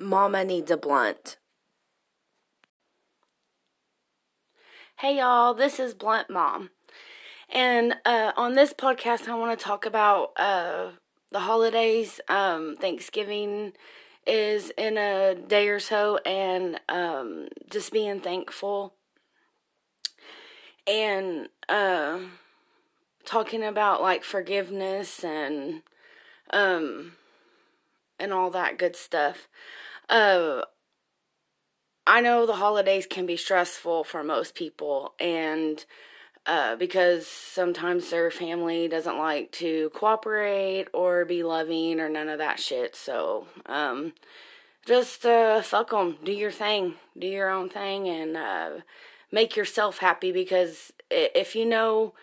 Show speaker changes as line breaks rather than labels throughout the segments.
Mama needs a blunt.
Hey y'all, this is Blunt Mom. And uh, on this podcast, I want to talk about uh, the holidays. Um, Thanksgiving is in a day or so, and um, just being thankful. And uh, talking about like forgiveness and um, and all that good stuff. Uh, I know the holidays can be stressful for most people, and uh, because sometimes their family doesn't like to cooperate or be loving or none of that shit. So, um, just uh, fuck them. Do your thing. Do your own thing and uh, make yourself happy because if you know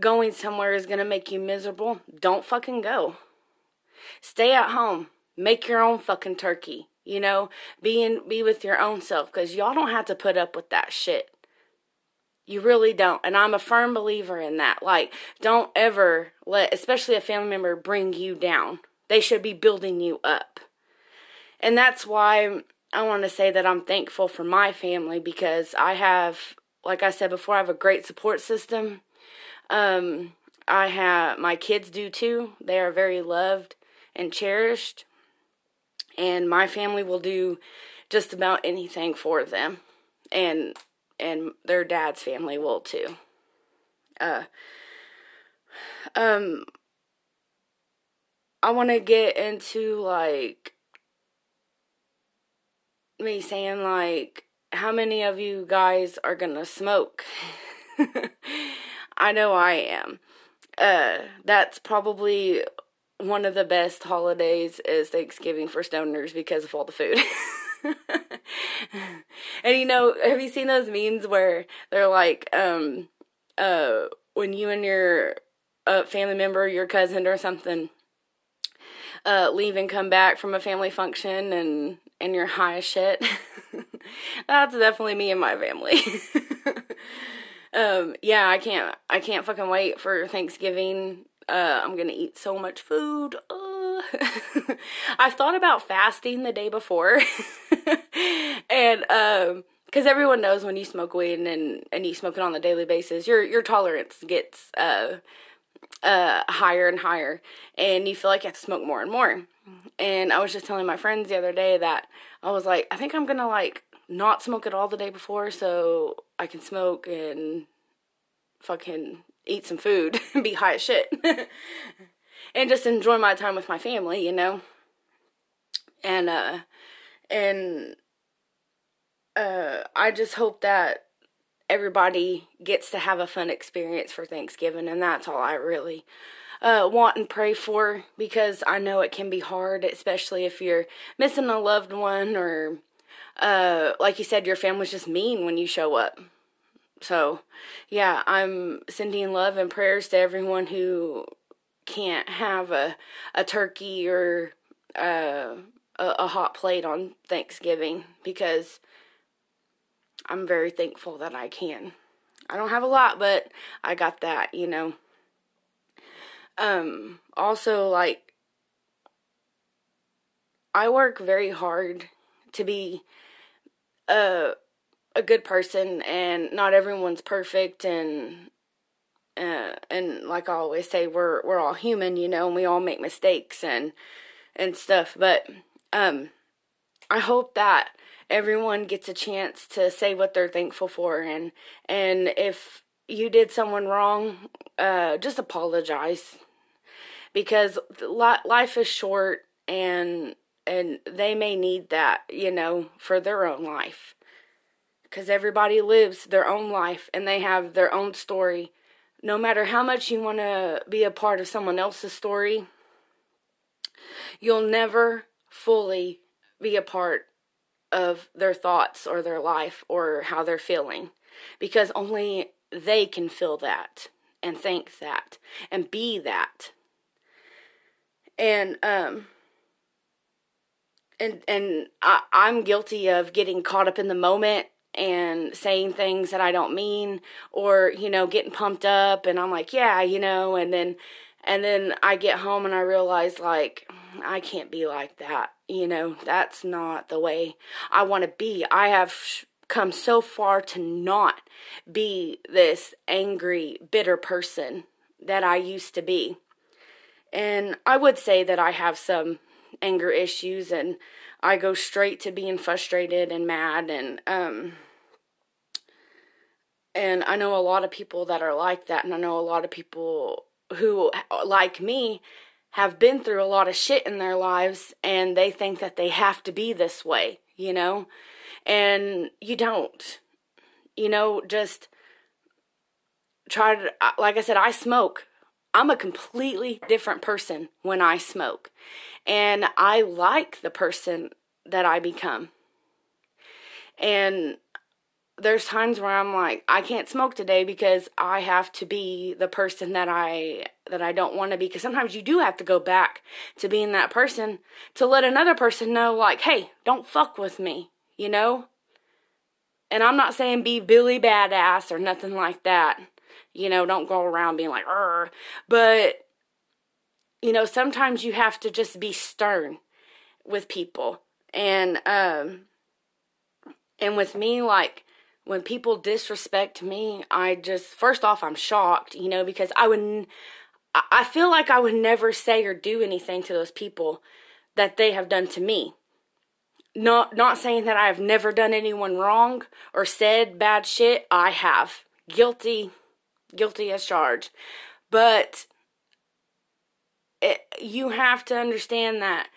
going somewhere is going to make you miserable, don't fucking go. Stay at home. Make your own fucking turkey. You know, be in, be with your own self because y'all don't have to put up with that shit. You really don't. And I'm a firm believer in that. Like, don't ever let, especially a family member, bring you down. They should be building you up. And that's why I want to say that I'm thankful for my family because I have, like I said before, I have a great support system. Um, I have, my kids do too. They are very loved and cherished and my family will do just about anything for them. And and their dad's family will too. Uh um I want to get into like me saying like how many of you guys are going to smoke? I know I am. Uh that's probably one of the best holidays is Thanksgiving for stoners because of all the food. and you know, have you seen those memes where they're like, um, uh, when you and your uh, family member, your cousin or something, uh, leave and come back from a family function and and you're high as shit. That's definitely me and my family. um, yeah, I can't I can't fucking wait for Thanksgiving uh, I'm gonna eat so much food. Uh. I've thought about fasting the day before, and um, because everyone knows when you smoke weed and and you smoke it on a daily basis, your your tolerance gets uh uh higher and higher, and you feel like you have to smoke more and more. And I was just telling my friends the other day that I was like, I think I'm gonna like not smoke it all the day before so I can smoke and fucking eat some food be high as shit. and just enjoy my time with my family, you know? And uh and uh I just hope that everybody gets to have a fun experience for Thanksgiving and that's all I really uh, want and pray for because I know it can be hard, especially if you're missing a loved one or, uh, like you said, your family's just mean when you show up. So, yeah, I'm sending love and prayers to everyone who can't have a a turkey or uh, a, a hot plate on Thanksgiving because I'm very thankful that I can. I don't have a lot, but I got that, you know. Um also like I work very hard to be uh a good person and not everyone's perfect and uh, and like I always say we're we're all human, you know, and we all make mistakes and and stuff, but um I hope that everyone gets a chance to say what they're thankful for and and if you did someone wrong, uh just apologize because life is short and and they may need that, you know, for their own life because everybody lives their own life and they have their own story. No matter how much you want to be a part of someone else's story, you'll never fully be a part of their thoughts or their life or how they're feeling because only they can feel that and think that and be that. And um and and I, I'm guilty of getting caught up in the moment and saying things that I don't mean or you know getting pumped up and I'm like yeah you know and then and then I get home and I realize like I can't be like that. You know, that's not the way I want to be. I have come so far to not be this angry, bitter person that I used to be. And I would say that I have some anger issues and I go straight to being frustrated and mad and um and I know a lot of people that are like that and I know a lot of people who like me have been through a lot of shit in their lives and they think that they have to be this way, you know? And you don't. You know, just try to, like I said, I smoke. I'm a completely different person when I smoke. And I like the person that I become. And there's times where I'm like, I can't smoke today because I have to be the person that I that I don't want to be. Because sometimes you do have to go back to being that person to let another person know, like, hey, don't fuck with me, you know. And I'm not saying be Billy badass or nothing like that. You know, don't go around being like, Arr. but you know, sometimes you have to just be stern with people. And um and with me like when people disrespect me, I just first off I'm shocked, you know, because I would I feel like I would never say or do anything to those people that they have done to me. Not not saying that I have never done anyone wrong or said bad shit. I have. Guilty guilty as charged. But it, you have to understand that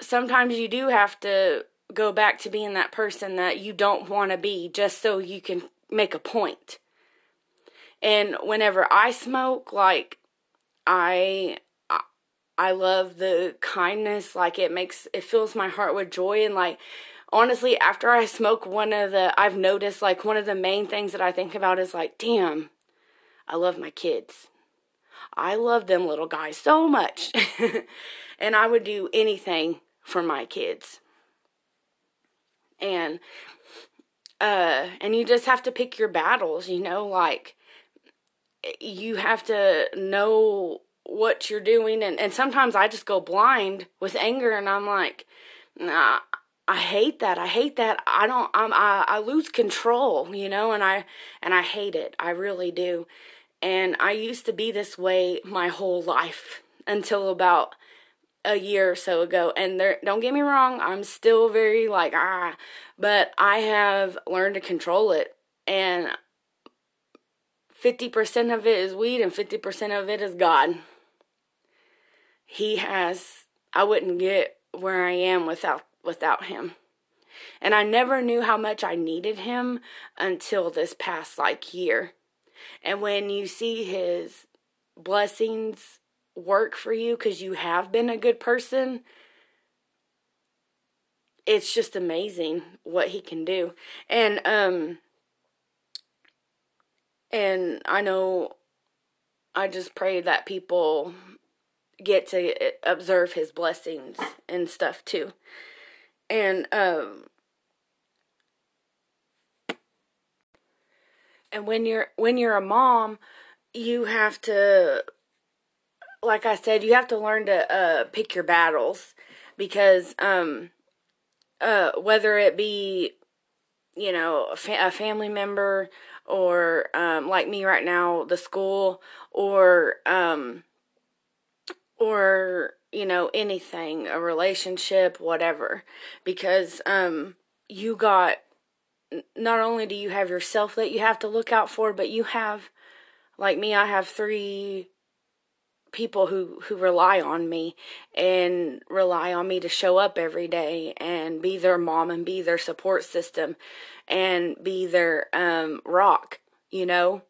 sometimes you do have to go back to being that person that you don't want to be just so you can make a point. And whenever I smoke, like I I love the kindness, like it makes it fills my heart with joy and like honestly after I smoke one of the I've noticed like one of the main things that I think about is like damn I love my kids. I love them little guys so much. and I would do anything for my kids and uh and you just have to pick your battles you know like you have to know what you're doing and, and sometimes i just go blind with anger and i'm like nah i hate that i hate that i don't i'm i, I lose control you know and i and i hate it i really do. And i used to be this way my whole life until about a year or so ago and there don't get me wrong i'm still very like ah but i have learned to control it and 50% of it is weed and 50% of it is god. He has i wouldn't get where i am without without him. And i never knew how much i needed him until this past like year. And when you see his blessings work for you because you have been a good person, it's just amazing what he can do. And um and I know I just pray that people get to observe his blessings and stuff too. And um and when you're when you're a mom, you have to like I said, you have to learn to uh, pick your battles because um, uh, whether it be you know a, fa- a family member or um, like me right now, the school or um, or you know anything, a relationship, whatever, because um, you got not only do you have yourself that you have to look out for, but you have like me, I have three people who who rely on me and rely on me to show up every day and be their mom and be their support system and be their um rock you know?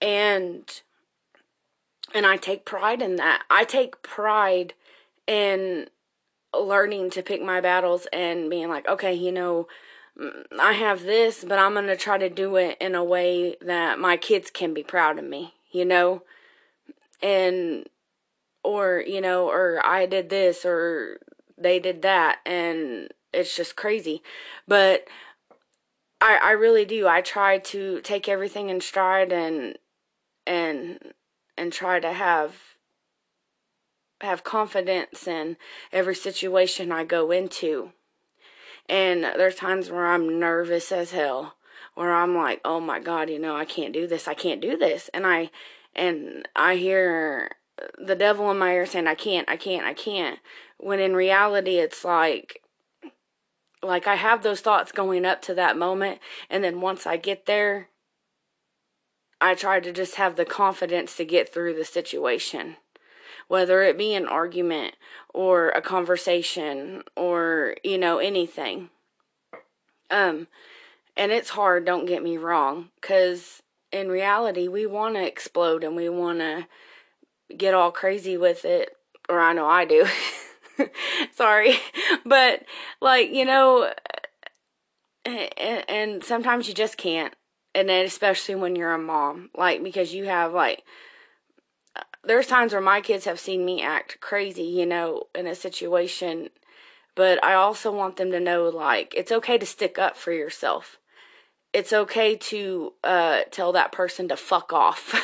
And and I take pride in that. I take pride in learning to pick my battles and being like okay you know I have this but I'm going to try to do it in a way that my kids can be proud of me you know and or you know or i did this or they did that and it's just crazy but i i really do i try to take everything in stride and and and try to have have confidence in every situation I go into. And there's times where I'm nervous as hell, where I'm like, "Oh my god, you know, I can't do this. I can't do this." And I and I hear the devil in my ear saying, "I can't. I can't. I can't." When in reality it's like like I have those thoughts going up to that moment and then once I get there I try to just have the confidence to get through the situation whether it be an argument or a conversation or you know anything um and it's hard don't get me wrong cuz in reality we want to explode and we want to get all crazy with it or I know I do sorry but like you know and, and sometimes you just can't and then especially when you're a mom like because you have like there's times where my kids have seen me act crazy, you know, in a situation, but I also want them to know like it's okay to stick up for yourself. It's okay to uh, tell that person to fuck off.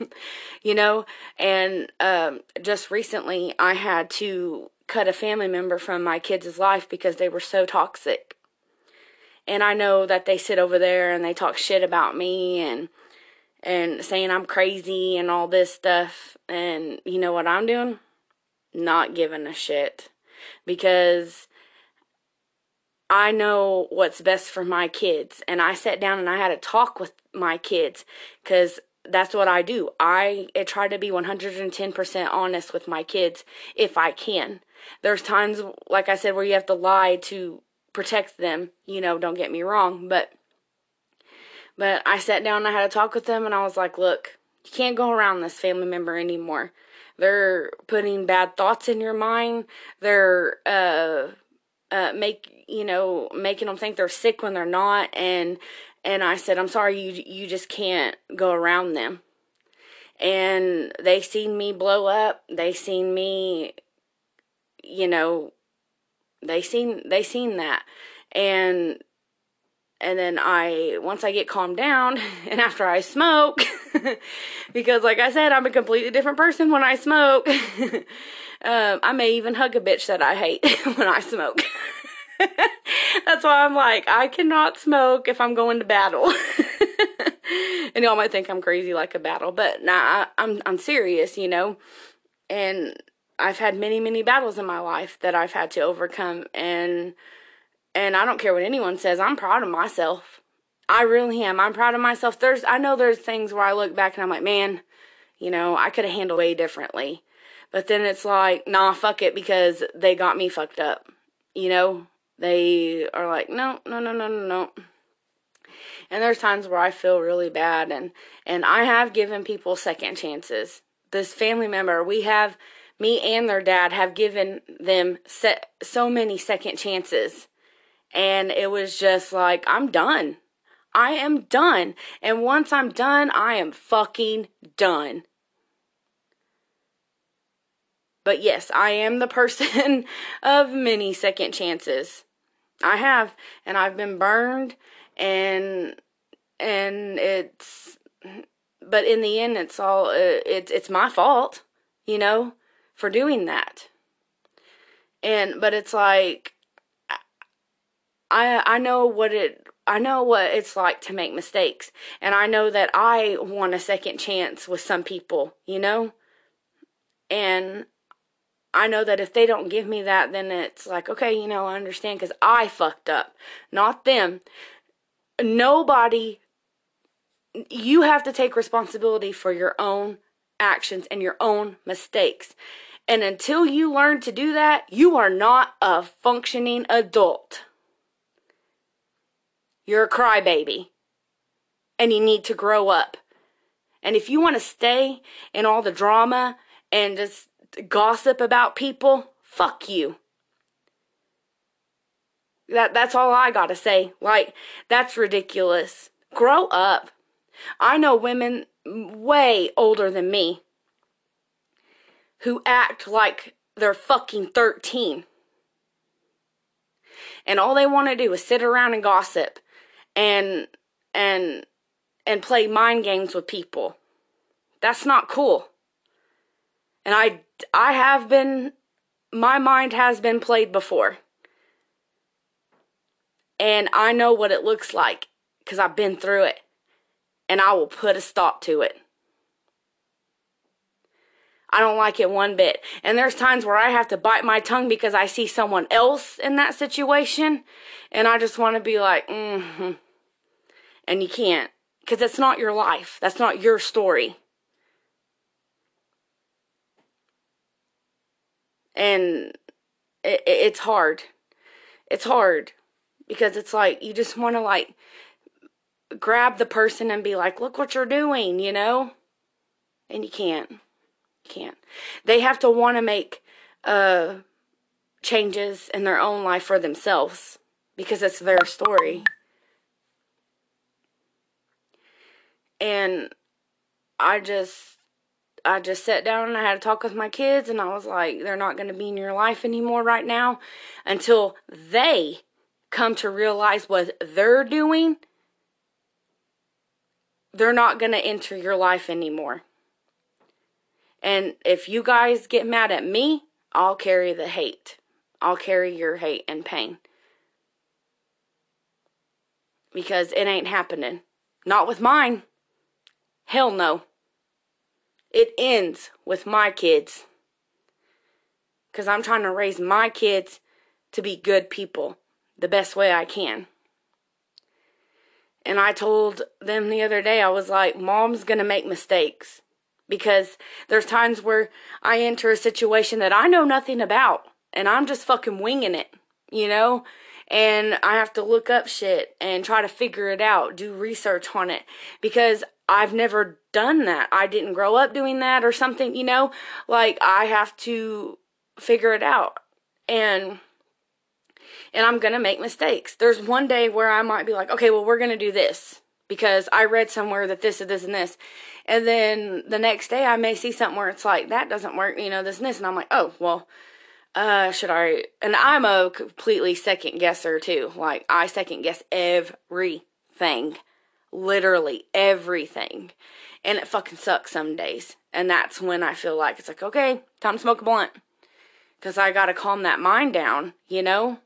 you know, and um, just recently I had to cut a family member from my kids' life because they were so toxic. And I know that they sit over there and they talk shit about me and and saying I'm crazy and all this stuff. And you know what I'm doing? Not giving a shit. Because I know what's best for my kids. And I sat down and I had a talk with my kids because that's what I do. I, try to be 110% honest with my kids if I can. There's times, like I said, where you have to lie to protect them. You know, don't get me wrong. But but I sat down and I had a talk with them and I was like, look, you can't go around this family member anymore. They're putting bad thoughts in your mind. They're uh uh make you know, making them think they're sick when they're not and and I said, I'm sorry, you you just can't go around them. And they seen me blow up. They seen me you know, they seen they seen that. And and then I once I get calmed down and after I smoke because like I said I'm a completely different person when I smoke um, I may even hug a bitch that I hate when I smoke that's why I'm like I cannot smoke if I'm going to battle and y'all might think I'm crazy like a battle but nah I, I'm I'm serious you know and I've had many many battles in my life that I've had to overcome and and I don't care what anyone says. I'm proud of myself. I really am. I'm proud of myself. There's I know there's things where I look back and I'm like, man, you know, I could have handled way differently. But then it's like, nah, fuck it because they got me fucked up. You know? They are like, no, no, no, no, no, no. And there's times where I feel really bad and and I have given people second chances. This family member, we have me and their dad have given them set so many second chances and it was just like, I'm done. I am done. And once I'm done, I am fucking done. But yes, I am the person of many second chances. I have, and I've been burned, and and it's, but in the end, it's all uh, it's it's my fault, you know, for doing that. And but it's like I I know what it I know what it's like to make mistakes and I know that I want a second chance with some people, you know? And I know that if they don't give me that then it's like okay, you know, I understand cuz I fucked up, not them. Nobody you have to take responsibility for your own actions and your own mistakes. And until you learn to do that, you are not a functioning adult. You're a crybaby. And you need to grow up. And if you want to stay in all the drama and just gossip about people, fuck you. That that's all I got to say. Like that's ridiculous. Grow up. I know women way older than me who act like they're fucking 13. And all they want to do is sit around and gossip and and and play mind games with people. That's not cool. And I I have been, my mind has been played before. And I know what it looks like because I've been through it. And I will put a stop to it. I don't like it one bit. And there's times where I have to bite my tongue because I see someone else in that situation. And I just want to be like, mm hmm. And you can't. Because it's not your life. That's not your story. And it, it's hard. It's hard. Because it's like, you just want to like grab the person and be like, look what you're doing, you know? And you can't you can't. They have to want to make uh, changes in their own life for themselves because it's their story. And I just I just sat down and I had to talk with my kids and I was like they're not going to be in your life anymore right now until they come to realize what they're doing. They're not going to enter your life anymore. And if you guys get mad at me, I'll carry the hate. I'll carry your hate and pain. Because it ain't happening. Not with mine. Hell no. It ends with my kids. Because I'm trying to raise my kids to be good people the best way I can. And I told them the other day, I was like, Mom's gonna make mistakes because there's times where I enter a situation that I know nothing about and I'm just fucking winging it, you know? And I have to look up shit and try to figure it out, do research on it because I've never done that. I didn't grow up doing that or something, you know? Like I have to figure it out. And and I'm going to make mistakes. There's one day where I might be like, "Okay, well, we're going to do this." because I read somewhere that this and this and this. And then the next day I may see something where it's like, that doesn't work, you know, this and this. And I'm like, oh, well, uh, should I? And I'm a completely second guesser too. Like, I second guess everything. Literally everything. And it fucking sucks some days. And that's when I feel like it's like, okay, time to smoke a blunt. Because I got to calm that mind down, you know?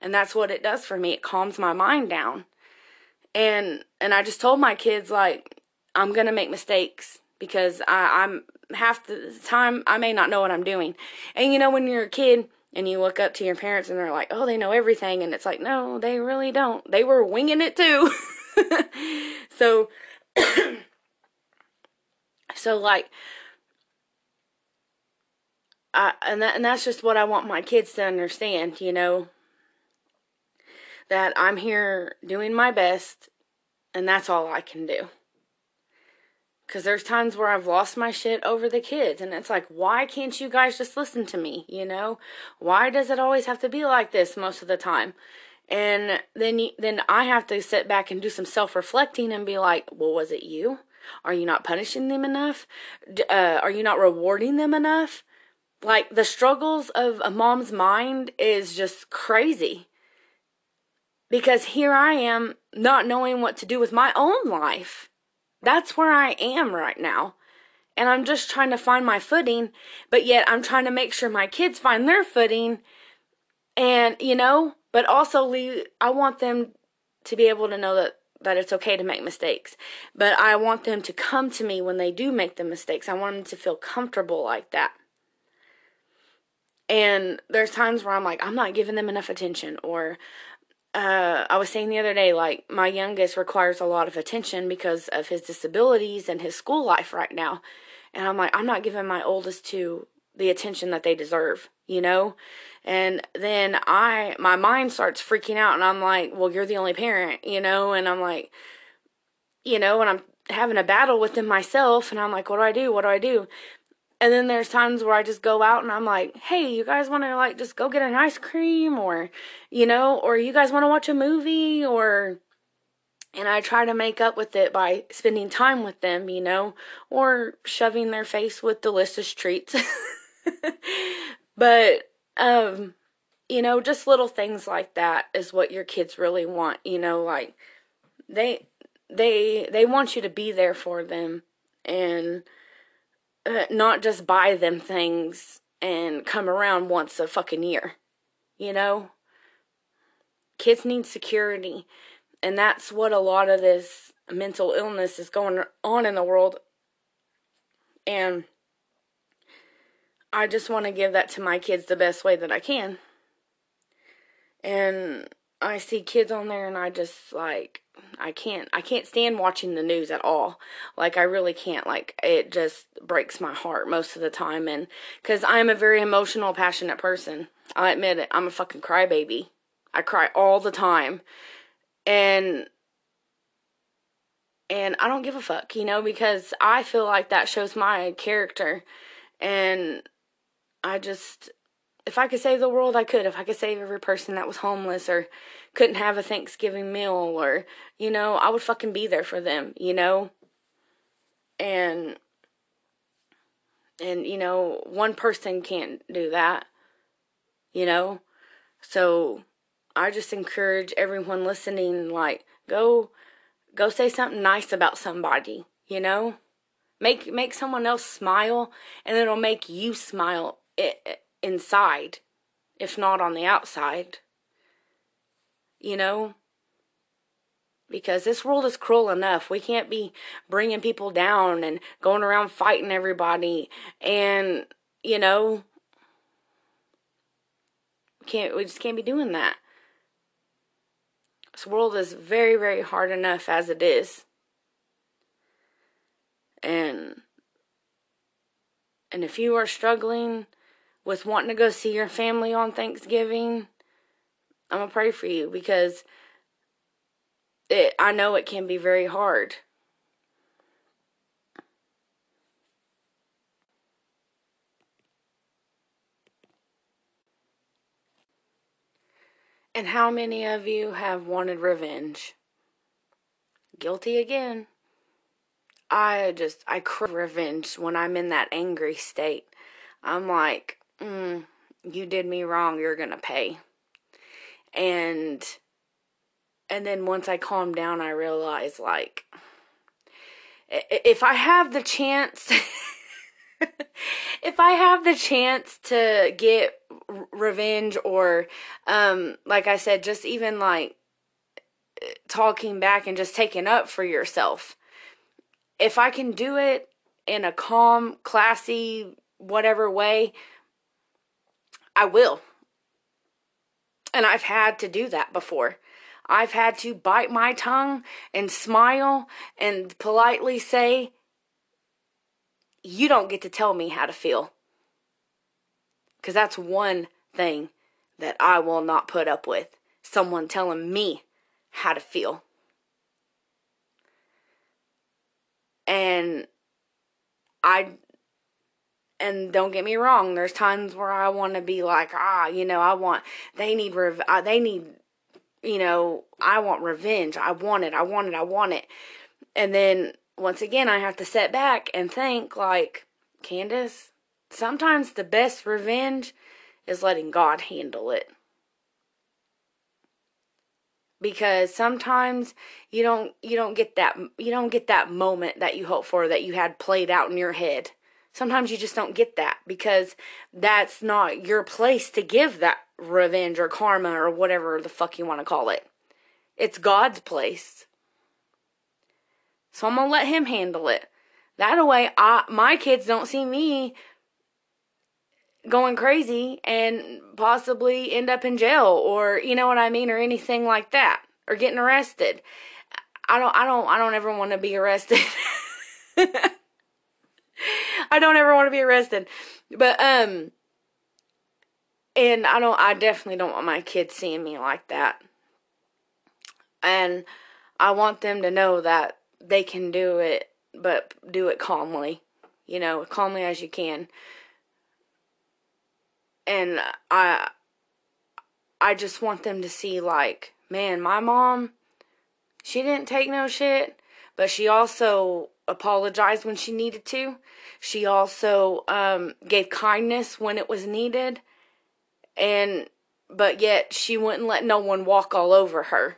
And that's what it does for me. It calms my mind down and and I just told my kids like I'm gonna make mistakes because I, I'm half the time I may not know what I'm doing. And you know when you're a kid and you look up to your parents and they're like, "Oh, they know everything," and it's like, no, they really don't. They were winging it too. so, so like, I and that and that's just what I want my kids to understand. You know, that I'm here doing my best and that's all I can do. Because there's times where I've lost my shit over the kids, and it's like, why can't you guys just listen to me? You know, why does it always have to be like this most of the time? And then, then I have to sit back and do some self reflecting and be like, well, was it you? Are you not punishing them enough? Uh, are you not rewarding them enough? Like the struggles of a mom's mind is just crazy because here I am not knowing what to do with my own life. That's where I am right now. And I'm just trying to find my footing, but yet I'm trying to make sure my kids find their footing. And, you know, but also leave, I want them to be able to know that that it's okay to make mistakes. But I want them to come to me when they do make the mistakes. I want them to feel comfortable like that. And there's times where I'm like, I'm not giving them enough attention, or uh, I was saying the other day, like my youngest requires a lot of attention because of his disabilities and his school life right now. And I'm like, I'm not giving my oldest two the attention that they deserve, you know? And then I, my mind starts freaking out and I'm like, well, you're the only parent, you know? And I'm like, you know, and I'm having a battle with them myself and I'm like, what do I do? What do I do? And then there's times where I just go out and I'm like, hey, you guys want to like just go get an ice cream or, you know, or you guys want to watch a movie or, and I try to make up with it by spending time with them, you know, or shoving their face with delicious treats. but, um, you know, just little things like that is what your kids really want, you know, like they, they, they want you to be there for them and, uh, not just buy them things and come around once a fucking year. You know? Kids need security. And that's what a lot of this mental illness is going on in the world. And I just want to give that to my kids the best way that I can. And I see kids on there and I just like I can't I can't stand watching the news at all. Like I really can't. Like it just breaks my heart most of the time and cuz I'm a very emotional passionate person. I admit it. I'm a fucking crybaby. I cry all the time. And and I don't give a fuck, you know, because I feel like that shows my character and I just if I could save the world, I could. If I could save every person that was homeless or couldn't have a Thanksgiving meal or, you know, I would fucking be there for them, you know? And, and, you know, one person can't do that, you know? So I just encourage everyone listening, like, go, go say something nice about somebody, you know? Make, make someone else smile and it'll make you smile inside, if not on the outside. You know? Because this world is cruel enough. We can't be bringing people down and going around fighting everybody and, you know, can't we just can't be doing that. This world is very, very hard enough as it is. And and if you are struggling with wanting to go see your family on Thanksgiving, I'm gonna pray for you because it I know it can be very hard. And how many of you have wanted revenge? Guilty again. I just I crave revenge when I'm in that angry state. I'm like, mm, you did me wrong, you're going to pay. And and then once I calm down, I realize like if I have the chance if I have the chance to get revenge or um like I said just even like talking back and just taking up for yourself if I can do it in a calm, classy, whatever way, I will. And I've had to do that before. I've had to bite my tongue and smile and politely say, You don't get to tell me how to feel. Because that's one thing that I will not put up with someone telling me how to feel. And I and don't get me wrong there's times where i want to be like ah you know i want they need rev- uh, they need you know i want revenge. I want it. I want it. I want it. And then once again i have to set back and think like candace sometimes the best revenge is letting god handle it. Because sometimes you don't you don't get that you don't get that moment that you hope for that you had played out in your head Sometimes you just don't get that because that's not your place to give that revenge or karma or whatever the fuck you want to call it. It's God's place. So I'm going to let him handle it. That way I my kids don't see me going crazy and possibly end up in jail or you know what I mean or anything like that or getting arrested. I don't I don't I don't ever want to be arrested. I don't ever want to be arrested. But um and I don't I definitely don't want my kids seeing me like that. And I want them to know that they can do it but do it calmly. You know, calmly as you can. And I I just want them to see like, man, my mom she didn't take no shit, but she also apologized when she needed to. She also um, gave kindness when it was needed, and but yet she wouldn't let no one walk all over her.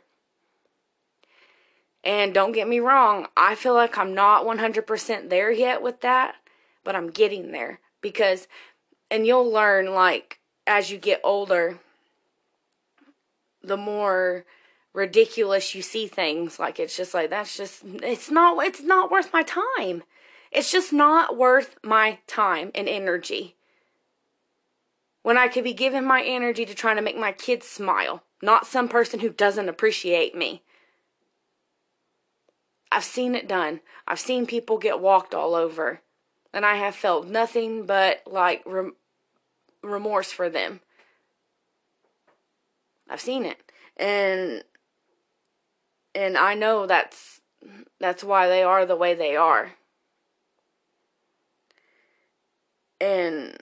And don't get me wrong, I feel like I'm not 100% there yet with that, but I'm getting there because and you'll learn like as you get older the more ridiculous you see things like it's just like that's just it's not it's not worth my time. It's just not worth my time and energy. When i could be giving my energy to trying to make my kids smile not some person who doesn't appreciate me. I've seen it done. I've seen people get walked all over and i have felt nothing but like rem- remorse for them. I've seen it. And and I know that's that's why they are the way they are. And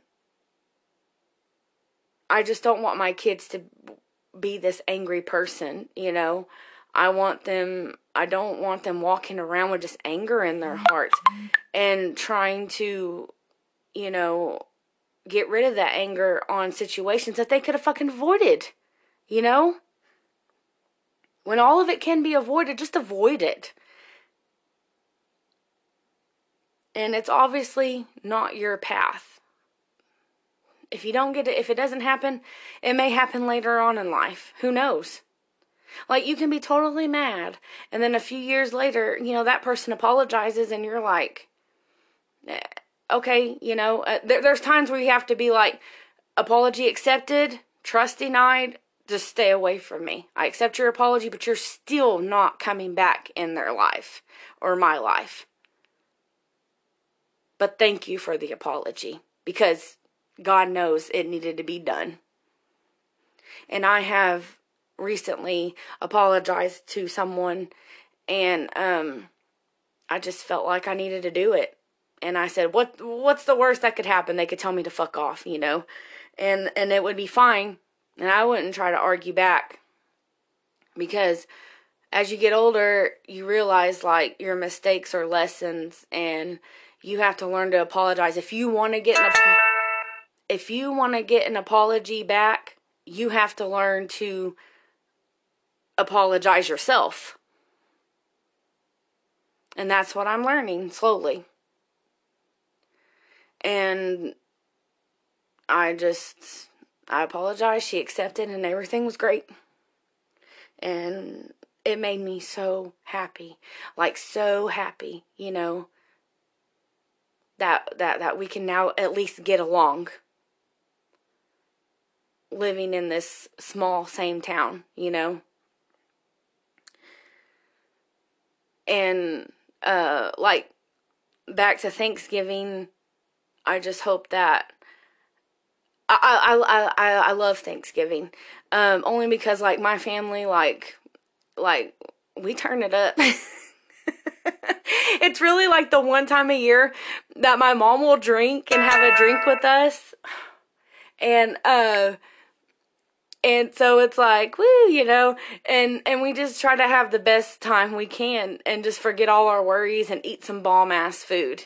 I just don't want my kids to be this angry person, you know. I want them I don't want them walking around with just anger in their hearts and trying to, you know, get rid of that anger on situations that they could have fucking avoided, you know? When all of it can be avoided, just avoid it. And it's obviously not your path. If you don't get it, if it doesn't happen, it may happen later on in life. Who knows? Like, you can be totally mad, and then a few years later, you know, that person apologizes, and you're like, eh, okay, you know, uh, there, there's times where you have to be like, apology accepted, trust denied, just stay away from me. I accept your apology, but you're still not coming back in their life or my life. But thank you for the apology because God knows it needed to be done. And I have recently apologized to someone and um I just felt like I needed to do it. And I said, "What what's the worst that could happen? They could tell me to fuck off, you know." And and it would be fine and I wouldn't try to argue back because as you get older, you realize like your mistakes are lessons and you have to learn to apologize. If you want to get an if you want to get an apology back, you have to learn to apologize yourself. And that's what I'm learning slowly. And I just I apologized. She accepted, and everything was great. And it made me so happy, like so happy, you know, that that that we can now at least get along. Living in this small same town, you know. And uh like back to Thanksgiving, I just hope that I I I I love Thanksgiving, um, only because like my family like like we turn it up. it's really like the one time a year that my mom will drink and have a drink with us, and uh, and so it's like woo, you know, and and we just try to have the best time we can and just forget all our worries and eat some bomb ass food,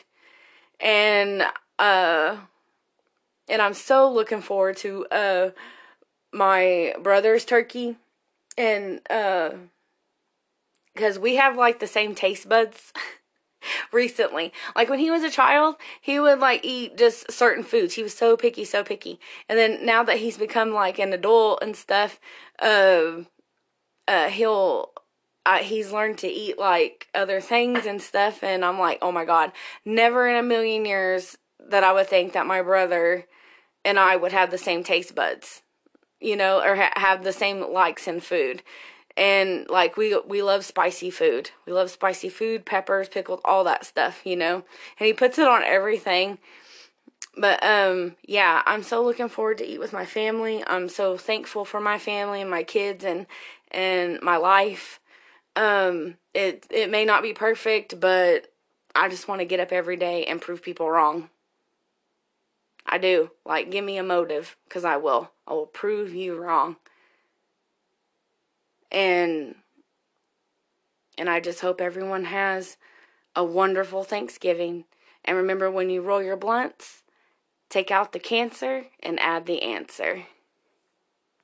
and uh and I'm so looking forward to uh my brother's turkey. And uh because we have like the same taste buds recently. Like when he was a child he would like eat just certain foods. He was so picky so picky. And then now that he's become like an adult and stuff uh uh he'll uh, he's learned to eat like other things and stuff. And i'm like oh my god never in a million years that i would think that my brother and I would have the same taste buds, you know, or ha- have the same likes in food. And like we we love spicy food. We love spicy food, peppers, pickles, all that stuff, you know. And he puts it on everything. But um yeah, I'm so looking forward to eat with my family. I'm so thankful for my family and my kids and and my life. Um it it may not be perfect, but I just want to get up every day and prove people wrong. I do. Like, give me a motive, because I will. I will prove you wrong. And and I just hope everyone has a wonderful Thanksgiving. And remember when you roll your blunts, take out the cancer and add the answer.